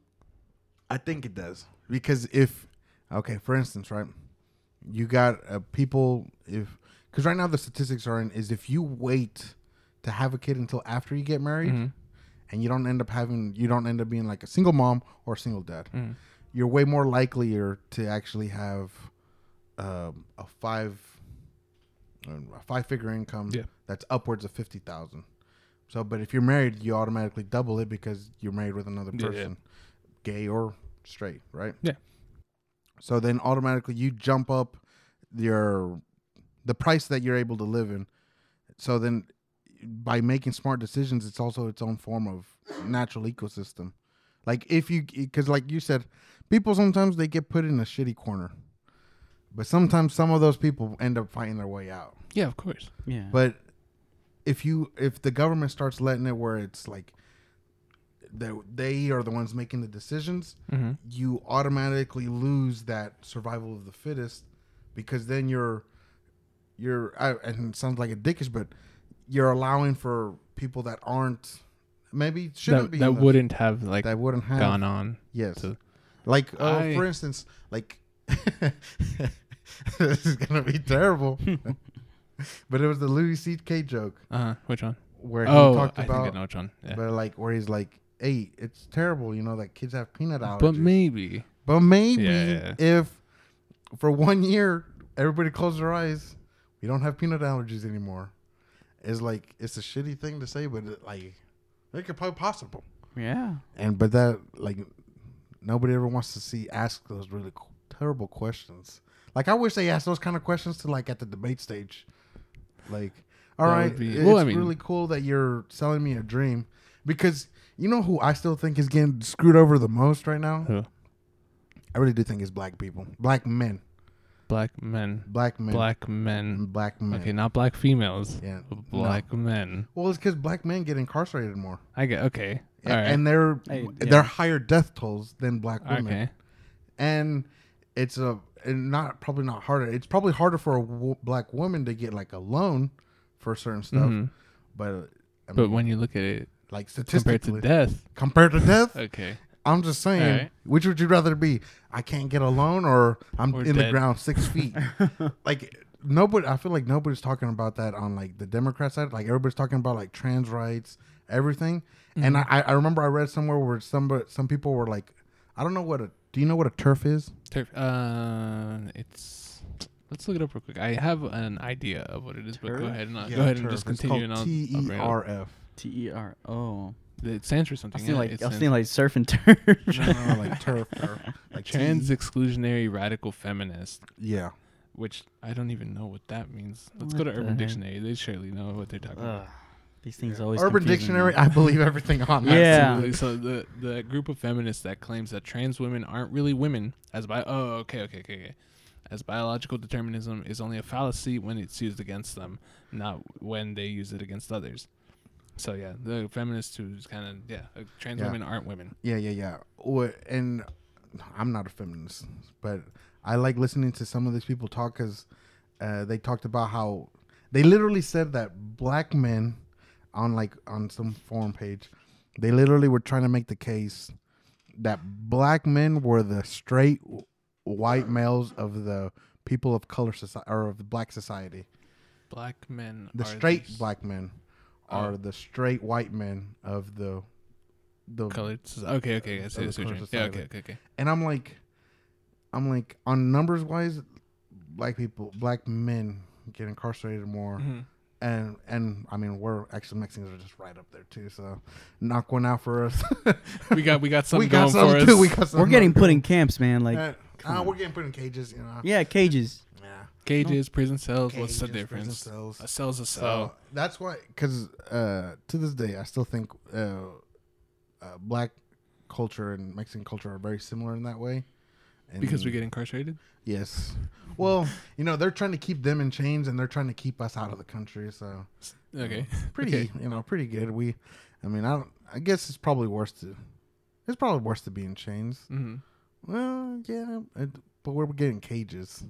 I think it does because if okay, for instance, right, you got uh, people if because right now the statistics are in is if you wait to have a kid until after you get married Mhm. and you don't end up having you don't end up being like a single mom or a single dad, Mhm. you're way more likelier to actually have um, a five a five figure income Yeah. that's upwards of fifty thousand. So, but if you're married, you automatically double it because you're married with another Yeah, yeah. person, gay or straight, right? Yeah. So then automatically you jump up your the price that you're able to live in. So then by making smart decisions, it's also its own form of natural ecosystem. Like if you because like you said, people sometimes they get put in a shitty corner. But sometimes some of those people end up fighting their way out. Yeah, of course. Yeah. But if you if the government starts letting it where it's like that they are the ones making the decisions, Mm-hmm. you automatically lose that survival of the fittest because then you're you're I, and it sounds like a dickish, but you're allowing for people that aren't maybe shouldn't That, be that wouldn't have like that wouldn't have gone on. yes to- Like, uh, I- for instance, like this is gonna be terrible, but it was the Louis C.K. joke Uh huh. Which one? where he Oh, talked I think I about, know which one. Yeah. but like where he's like, "Hey, it's terrible, you know, that kids have peanut allergies." But maybe. But maybe Yeah. if for one year everybody closed their eyes, we don't have peanut allergies anymore. It's like it's a shitty thing to say, but it, like it could probably possible. Yeah. And but that like nobody ever wants to see ask those really terrible questions. Like I wish they asked those kind of questions to like at the debate stage. Like, all That right, be- it's well, I mean- really cool that you're selling me a dream because you know who I still think is getting screwed over the most right now. Who? I really do think it's black people, black men, Black men. black men, Black men. black men. Okay, not black females. Yeah, but Black men. Well, it's because black men get incarcerated more, I get okay. A- All right. and they're Hey, they're higher death tolls than black women. okay. and it's a and not probably not harder. It's probably harder for a w- black woman to get like a loan for certain stuff, Mhm. but I But when you look at it like statistically compared to death, compared to death, okay. I'm just saying, Alright. which would you rather be? I can't get a loan, or I'm Or in the ground six feet. like nobody, I feel like nobody's talking about that on like the Democrat side. Like everybody's talking about like trans rights, everything. And Mm-hmm. I, I remember I read somewhere where some some people were like, I don't know what a. Do you know what a turf is? Turf. Uh, it's. Let's look it up real quick. I have an idea of what it is, but go ahead and uh, Yeah, go ahead and just continue. And called I'll, T I'll E bring it up. R F. T E R O. It stands for I something. was yeah, like I was stands- thinking like surf and turf. No, no, like turf, turf. Like trans T- exclusionary radical feminist, Yeah. which I don't even know what that means. Let's What go to Urban heck? Dictionary. They surely know what they're talking about. These things always Urban confuse me. Dictionary. I believe everything on that. Yeah. Absolutely. So the the group of feminists that claims that trans women aren't really women as by oh okay okay okay okay as biological determinism is only a fallacy when it's used against them, not when they use it against others. So yeah, the feminists who's kind of yeah, trans Yeah. women aren't women. Yeah, yeah, yeah. Wha- And I'm not a feminist, but I like listening to some of these people talk because uh, they talked about how they literally said that black men on like on some forum page, they literally were trying to make the case that black men were the straight white males of the people of color society or of the black society. Black men. The straight these black men are Oh. the straight white men of the the colored. soci- Okay okay I see Of this the what you're saying. Yeah okay okay okay. and I'm like, I'm like, on numbers wise, black people, black men get incarcerated more, Mhm. and and I mean, we're actually Mexicans are just right up there too. So, knock one out for us. We got we got something we got going something for too. us. We got something We're getting put in camps, man. Like, Uh, uh, we're getting put in cages. You know. yeah, cages. Yeah. Cages, prison cells. What's the difference? cells. A cell's a So cell. that's why, because uh, to this day, I still think uh, uh, black culture and Mexican culture are very similar in that way. And because we get incarcerated. Yes. Well, you know, they're trying to keep them in chains and they're trying to keep us out of the country. So Okay. pretty, Okay. you know, pretty good. We, I mean, I don't, I guess it's probably worse to, it's probably worse to be in chains. Mm-hmm. Well, yeah, it, but we're getting cages,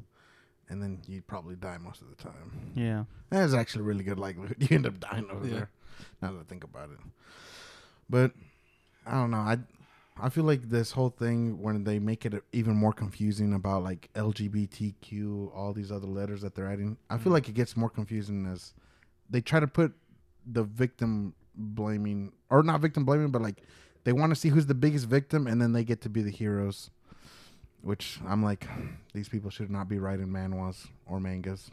and then you'd probably die most of the time. Yeah. That is actually a really good likelihood you end up dying over Yeah. there. Now that I think about it, but I don't know. I I feel like this whole thing when they make it even more confusing about like LGBTQ, all these other letters that they're adding. I feel Mhm. like it gets more confusing as they try to put the victim blaming or not victim blaming, but like they want to see who's the biggest victim, and then they get to be the heroes. Which I'm like, these people should not be writing manhwas or mangas.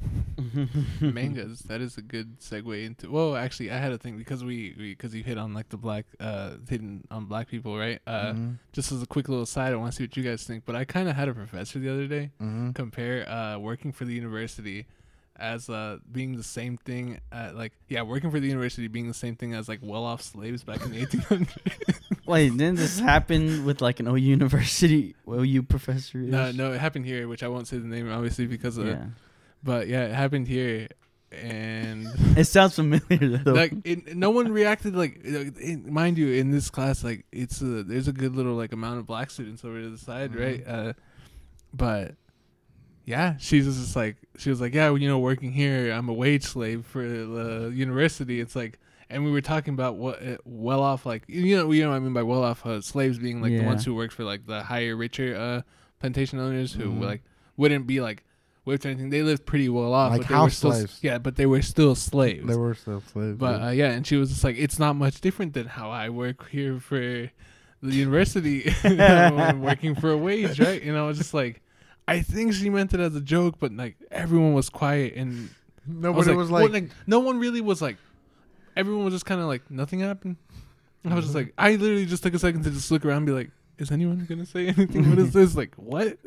mangas. That is a good segue into. Well, actually, I had a thing because we because you hit on like the black uh hitting on black people, right? Uh, Mhm. just as a quick little side, I want to see what you guys think. But I kind of had a professor the other day Mhm. compare uh working for the university as uh being the same thing uh, like yeah working for the university being the same thing as like well-off slaves back in the 1800s Wait, didn't this happen with like an OU university OU professor? no no it happened here which i won't say the name obviously because of Yeah. but yeah it happened here and It sounds familiar though. like it, no one reacted like uh, in, mind you in this class like it's a there's a good little like amount of black students over to the side Mhm. right uh but yeah she's just like she was like yeah well, you know working here i'm a wage slave for the university it's like and we were talking about what uh, well off like you know you know what I mean by well off uh, slaves being like the Yeah. ones who worked for like the higher richer uh plantation owners who Mhm. like wouldn't be like whipped or anything. They lived pretty well off, Like but they were house still slaves. yeah, but they were still slaves. They were still slaves. But yeah. uh, yeah, and she was just like, it's not much different than how I work here for the university, I'm working for a wage, right? And I was just like, I think she meant it as a joke, but like everyone was quiet and I nobody was like, well, no one really was like, everyone was just kind of like nothing happened. I was just Mm-hmm. like, I literally just took a second to just look around and be like, is anyone gonna say anything? What is this? Like what?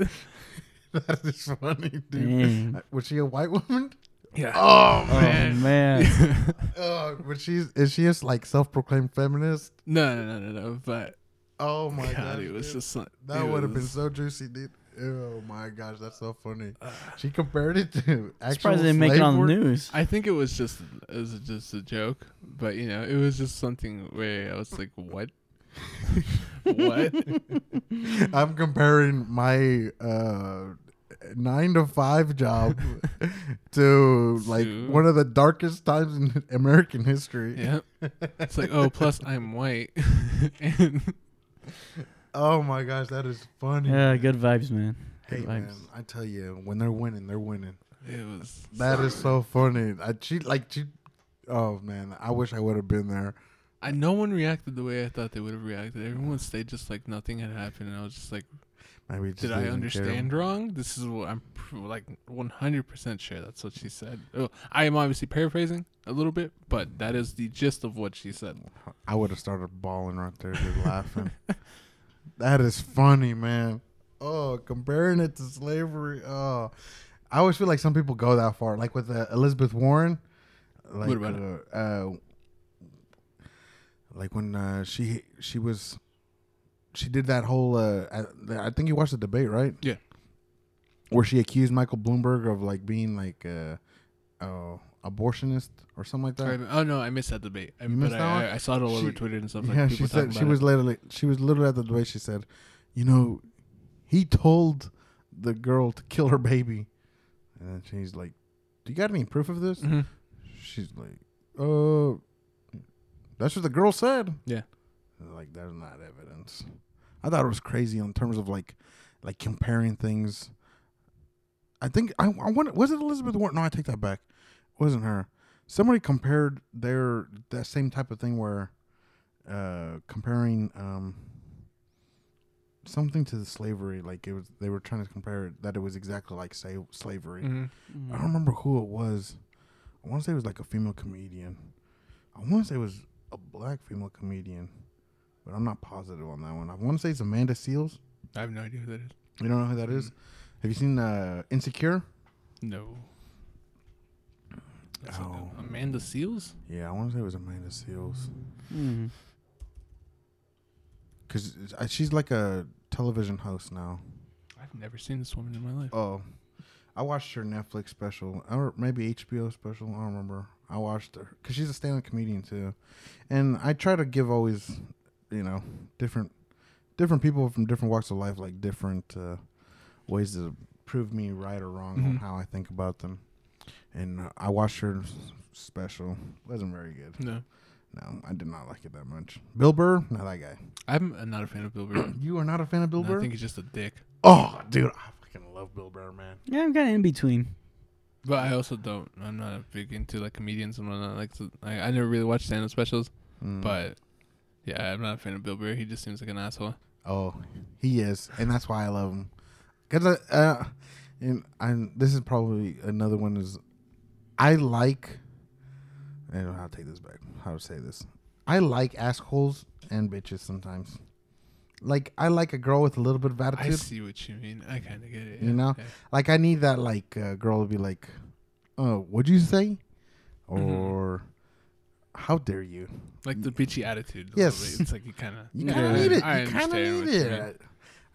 that is funny, dude. Dang. Uh, Was she a white woman? Yeah. Oh Oh man. man. Oh, but she's is she just like self-proclaimed feminist? no, no, no, no, no. But Oh my God, god, it was dude. just like, that would have been so juicy, dude. Oh my gosh, that's so funny. She compared it to actual Surprised they didn't make it slave on the work. news. I think it was just it was just a joke, but you know, it was just something where I was like, "What? what?" I'm comparing my uh, nine to five job to like To- one of the darkest times in American history. Yeah, it's like, oh, plus I'm white, and Oh my gosh, that is funny. Yeah, good vibes, man. Hey Good man. I tell you, when they're winning, they're winning. it was That is so funny. I she like she. Oh man, I wish I would have been there. I no one reacted the way I thought they would have reacted. Everyone stayed just like nothing had happened, and I was just like, Maybe just "Did I understand care. wrong?" This is what I'm like 100 percent sure that's what she said. Oh, I am obviously paraphrasing a little bit, but that is the gist of what she said. I would have started bawling right there, just laughing. That is funny, man. Oh, comparing it to slavery. Oh, I always feel like some people go that far, like with uh, Elizabeth Warren. Like, What about uh, uh, like when uh, she she was she did that whole. Uh, I, I think you watched the debate, right? Yeah. Where she accused Michael Bloomberg of like being like uh, uh, abortionist or something like that. Sorry, oh no, I missed that debate. I, missed I, that one? I, I saw it all over Twitter and stuff. Like yeah, people she said she was it. literally she was literally at the debate. She said, "You know, he told the girl to kill her baby," and then she's like, "Do you got any proof of this?" Mhm. She's like, "Uh, that's what the girl said." Yeah. Like that's not evidence. I thought it was crazy in terms of like, like comparing things. I think I I want was it Elizabeth Warren? No, I take that back. It wasn't her. Somebody compared their that same type of thing where, uh, comparing um. Something to the slavery, like it was, they were trying to compare it that it was exactly like say slavery. Mhm. I don't remember who it was. I want to say it was like a female comedian. I want to say it was a black female comedian, but I'm not positive on that one. I want to say it's Amanda Seales. I have no idea who that is. You don't know who that is? Have you seen uh, Insecure? No. That's Oh. good. Amanda Seales? Yeah, I want to say it was Amanda Seales Mm. because she's like a television host now. I've never seen this woman in my life. Oh, I watched her Netflix special, or maybe HBO special. I don't remember. I watched her because she's a stand-up comedian too, and I try to give always, you know, different, different people from different walks of life like different uh, ways to prove me right or wrong on Mhm. how I think about them. And uh, I watched her special. wasn't very good. No. No, I did not like it that much. Bill Burr, not that guy. I'm uh, not a fan of Bill Burr. You are not a fan of Bill No, Burr? I think he's just a dick. oh, dude, I fucking love Bill Burr, man. Yeah, I'm kind of in between. But I also don't. I'm not a big into like comedians and whatnot. Like, so, I, I never really watched stand-up specials. Mm. But yeah, I'm not a fan of Bill Burr. He just seems like an asshole. Oh, he is, and that's why I love him. Cause I, uh, and and this is probably another one is, I like. I don't know how to take this back. How to say this? I like assholes and bitches sometimes. Like I like a girl with a little bit of attitude. I see what you mean. I kind of get it. You know? yeah. Like I need that like uh, girl to be like, "Oh, what'd you say?" Mhm. Or, "How dare you?" like the bitchy attitude. Yes. it's like you kind of. You kind of need it. I you kind of need what you mean. it.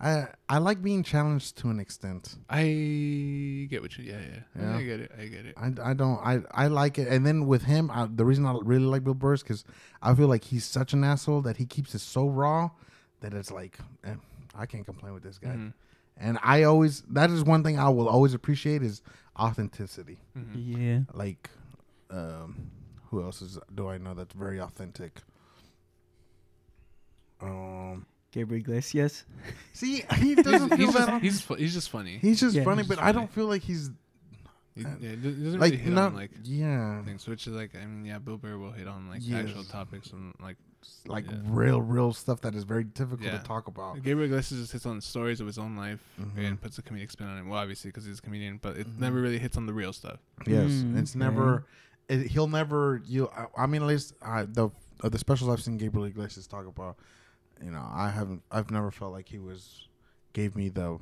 I I like being challenged to an extent. I get what you. Yeah, yeah. Yeah. I get it. I get it. I, I don't I I like it, and then with him, I, the reason I really like Bill Burr is because I feel like he's such an asshole that he keeps it so raw that it's like eh, I can't complain with this guy. Mhm. And I always that is one thing I will always appreciate is authenticity. Mhm. Yeah. Like, um, who else is do I know that's very authentic? Um, Gabriel Iglesias. see, he He's, doesn't feel he's, just, that. he's, fu- he's just funny. He's just Yeah, funny, he's but just I don't funny. feel like he's He, uh, yeah, it doesn't really like hit not on like yeah, things, which is like I mean, yeah, Bill Burr will hit on like Yes. actual topics and like like Yeah. real, real stuff that is very difficult Yeah. to talk about. Gabriel Iglesias just hits on stories of his own life Mhm. and puts a comedic spin on it. Well, obviously because he's a comedian, but it Mhm. never really hits on the real stuff. Yes, Mm, it's okay. never. It, he'll never. You. I, I mean, at least I, the of the specials I've seen Gabriel Iglesias talk about. You know, I haven't. I've never felt like he was gave me the.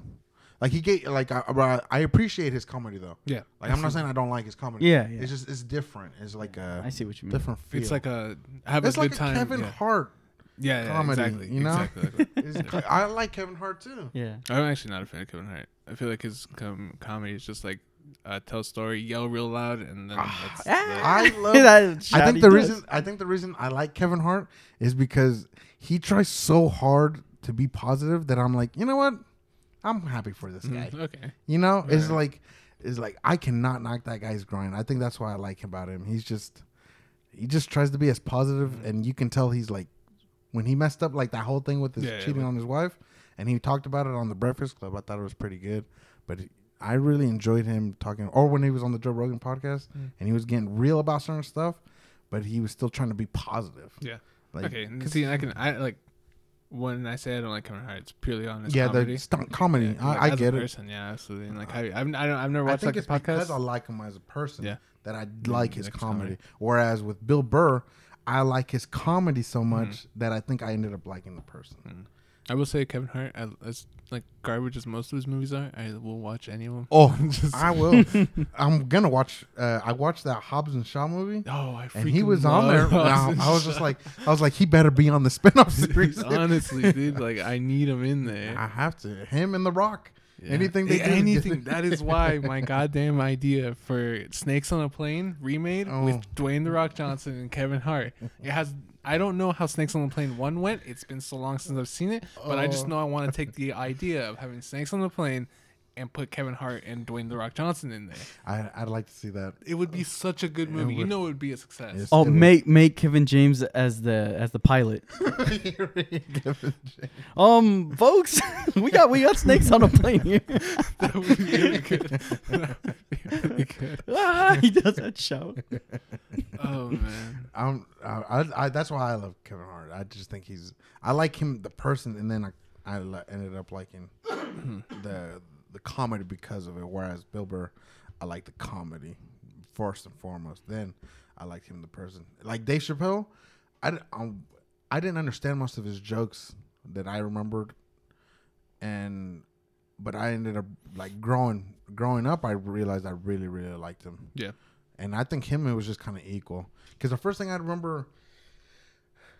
Like he gave like I, I I appreciate his comedy though. Yeah, Like I'm not saying I don't like his comedy. Yeah, yeah. It's just it's different. It's like a I see what you mean. different feel. it's like a have it's a like good a time. Kevin yeah. Hart. yeah, yeah, comedy, exactly. you know? Exactly. like- I like Kevin Hart too. Yeah. I'm actually not a fan of Kevin Hart. I feel like his com- comedy is just like uh, tell a story, yell real loud, and then that's, that. I love. That I think the does. reason I think the reason I like Kevin Hart is because he tries so hard to be positive that I'm like, you know what? I'm happy for this guy. Mm, okay. You know, it's Right. like it's like I cannot knock that guy's grind. I think that's why I like about him. He's just he just tries to be as positive Mm-hmm. and you can tell he's like when he messed up like that whole thing with his Yeah, yeah, cheating with- on his wife and he talked about it on the Breakfast Club. I thought it was pretty good. But I really enjoyed him talking or when he was on the Joe Rogan podcast Mm. and he was getting real about certain stuff, but he was still trying to be positive. Yeah. Like, okay. 'cause- See, I can I like when I say I don't like Kevin Hart, it's purely on his yeah, comedy. the stunt comedy. Yeah, like, I, get a it. yeah, absolutely. And like, I, I've, I don't, I've never I watched think like it's a podcast. because I like him as a person Yeah. that I like Mm, his comedy. comedy. Whereas with Bill Burr, I like his comedy so Mm-hmm. much that I think I ended up liking the person. I will say Kevin Hart, I, as like garbage as most of his movies are, I will watch any of them. Oh, Just- I will. I'm gonna watch. Uh, I watched that Hobbs and Shaw movie, Oh, I and he freaking was on there. love I, I was just like, I was like, he better be on the spinoff series. honestly, dude, like I need him in there. I have to. Him and The Rock. Yeah. Anything they A- do anything. that is why my goddamn idea for Snakes on a Plane remade Oh. with Dwayne the Rock Johnson and Kevin Hart. It has. I don't know how Snakes on the Plane one went. It's been so long since I've seen it, but I just Oh. know I want to take the idea of having Snakes on the Plane and put Kevin Hart and Dwayne the Rock Johnson in there. I, I'd like to see that. It would be such a good movie. You know, it would be a success. Yes. Oh, It was- make make Kevin James as the as the pilot. Kevin James. Um, folks, we got we got snakes on a plane here. that would be really good. That would be really good. Ah, he does that show. Oh man. I'm, I, I, I, that's why I love Kevin Hart. I just think he's. I like him, the person, and then I, I ended up liking the the comedy because of it. Whereas Bill Burr, I like the comedy first and foremost. Then I liked him, the person. Like Dave Chappelle, I, di- um, I didn't understand most of his jokes that I remembered, and but I ended up like growing growing up. I realized I really really liked him. Yeah. And I think him it was just kind of equal. Because the first thing I remember,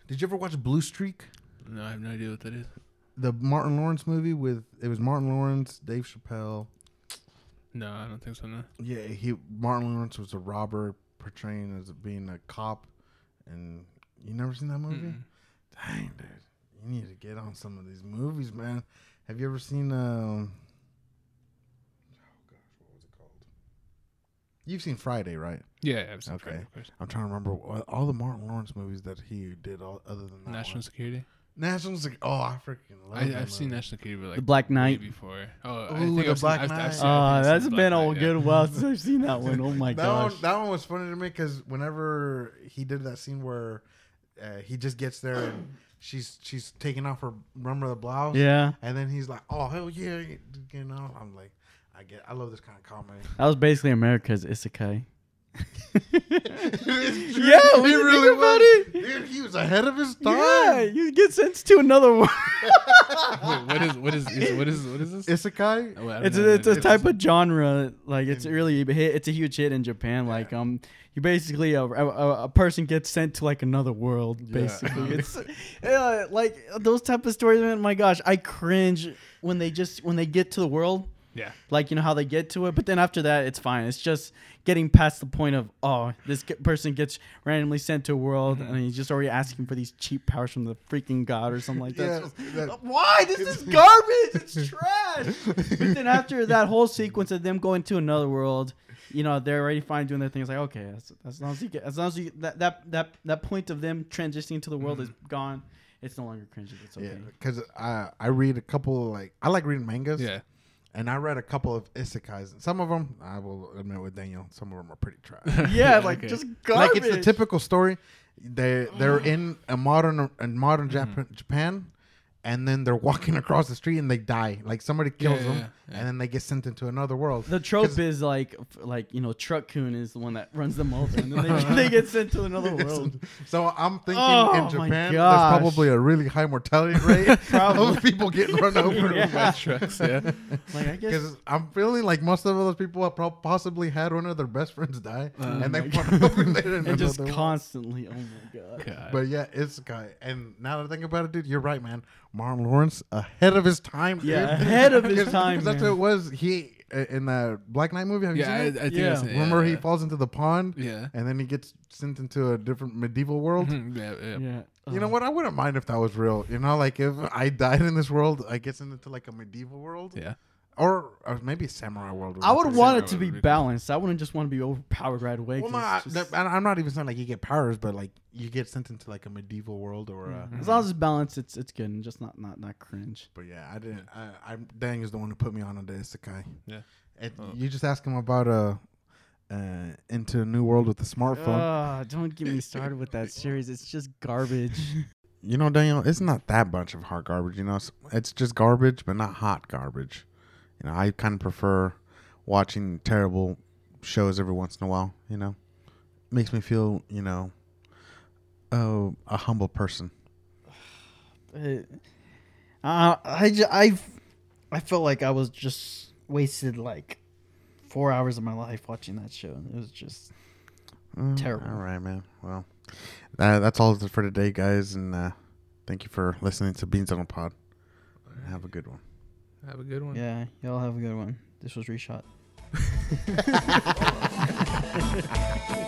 did you ever watch Blue Streak? No, I have no idea what that is. The Martin Lawrence movie with it was Martin Lawrence, Dave Chappelle. No, I don't think so. No. Yeah, he Martin Lawrence was a robber portraying as being a cop, and you never seen that movie? Mm-mm. Dang, dude, you need to get on some of these movies, man. Have you ever seen? Um, oh gosh, what was it called? You've seen Friday, right? Yeah, I've seen Okay. Friday. I'm trying to remember all, the Martin Lawrence movies that he did. All, other than National one. Security. National Sec- Oh, I freaking love I, that I've seen. National Security, but like The Black Knight. before. Oh, I Ooh, think The I've Black seen, I've, Knight. I've seen, Uh, I've seen that's The been Black a Knight, good yeah. while since I've seen that one. Oh my that gosh. one, that one was funny to me because whenever he did that scene where uh, he just gets there and she's she's taking off her remember the blouse, Yeah, and then he's like, "Oh hell yeah," you know. I'm like, I get, I love this kind of comedy. that was basically America's Isekai. Yeah, when he you really think about was. it. Dude, he was ahead of his time. Yeah, you get sent to another world. Wait, what is what is, is what is what is this? Isekai. Oh, wait, I don't it's know a, it's a is. type of genre like it's really a hit it's a huge hit in japan like um you basically a, a, a person gets sent to like another world Yeah. basically it's uh, like those type of stories man my gosh i cringe when they just when they get to the world Yeah. like you know how they get to it but then after that it's fine it's just getting past the point of oh this ge- person gets randomly sent to a world Mm-hmm. and he's just already asking for these cheap powers from the freaking god or something like that Yeah, just- that- why this is garbage it's trash but then after that whole sequence of them going to another world you know they're already fine doing their things. Like okay, as, as long as you get, as long as you that that that that point of them transitioning to the world is gone, it's no longer cringy. It's okay. Yeah, because I I read a couple like I like reading mangas. Yeah. And I read a couple of isekais. and Some of them, I will admit with Daniel, some of them are pretty trash. Yeah, like Okay. just like it's the typical story. They they're mm. in a modern in modern mm-hmm. Japan, Japan, and then they're walking across the street and they die. Like somebody kills Yeah, them, yeah, yeah. and then they get sent into another world. The trope is like, like you know, Truck-kun is the one that runs them over, and then they, they get sent to another world. So I'm thinking Oh, in Japan, there's probably a really high mortality rate of people getting run over. Yeah. By trucks. Yeah. Like I guess Because I'm feeling like most of those people have prob- possibly had one of their best friends die, Oh and they run over there and just another one. constantly. Oh my god. God. But yeah, it's a guy. And now that I think about it, dude, you're right, man. Marlon Lawrence ahead of his time. dude. Yeah, ahead of his 'Cause- time, 'cause that's what it was. He uh, in the Black Knight movie. Have you yeah, I, I seen it? think Yeah. I've seen it, Remember, yeah, he falls into the pond, Yeah. and then he gets sent into a different medieval world. Mhm, yeah. Yeah. Yeah. You know Oh. what? I wouldn't mind if that was real. You know, like if I died in this world, I get sent into like a medieval world, Yeah. Or, or maybe samurai world. I would want pretty it to be would be cool. balanced. I wouldn't just want to be overpowered right away. Well, 'cause no, I, just- and I'm not even saying like you get powers, but like you get sent into like a medieval world or. Yeah. A, As long as it's balanced, it's it's good and just not not not cringe. But yeah, I didn't. I, I'm Dang is the one who put me on the isekai. Yeah. And Oh. you just ask him about uh, uh, into a new world with the smartphone. Don't get me started with that series. It's just garbage. you know, Daniel, it's not that bunch of hot garbage. You know, it's, it's just garbage, but not hot garbage. You know, I kind of prefer watching terrible shows every once in a while. You know, makes me feel you know, oh, a humble person. Uh, I I I felt like I was just wasted like four hours of my life watching that show. It was just Mm, Terrible. All right, man. Well, that, that's all for today, guys, and uh, thank you for listening to Beans on a Pod. Have a good one. Have a good one. yeah. Y'all have a good one. This was reshot.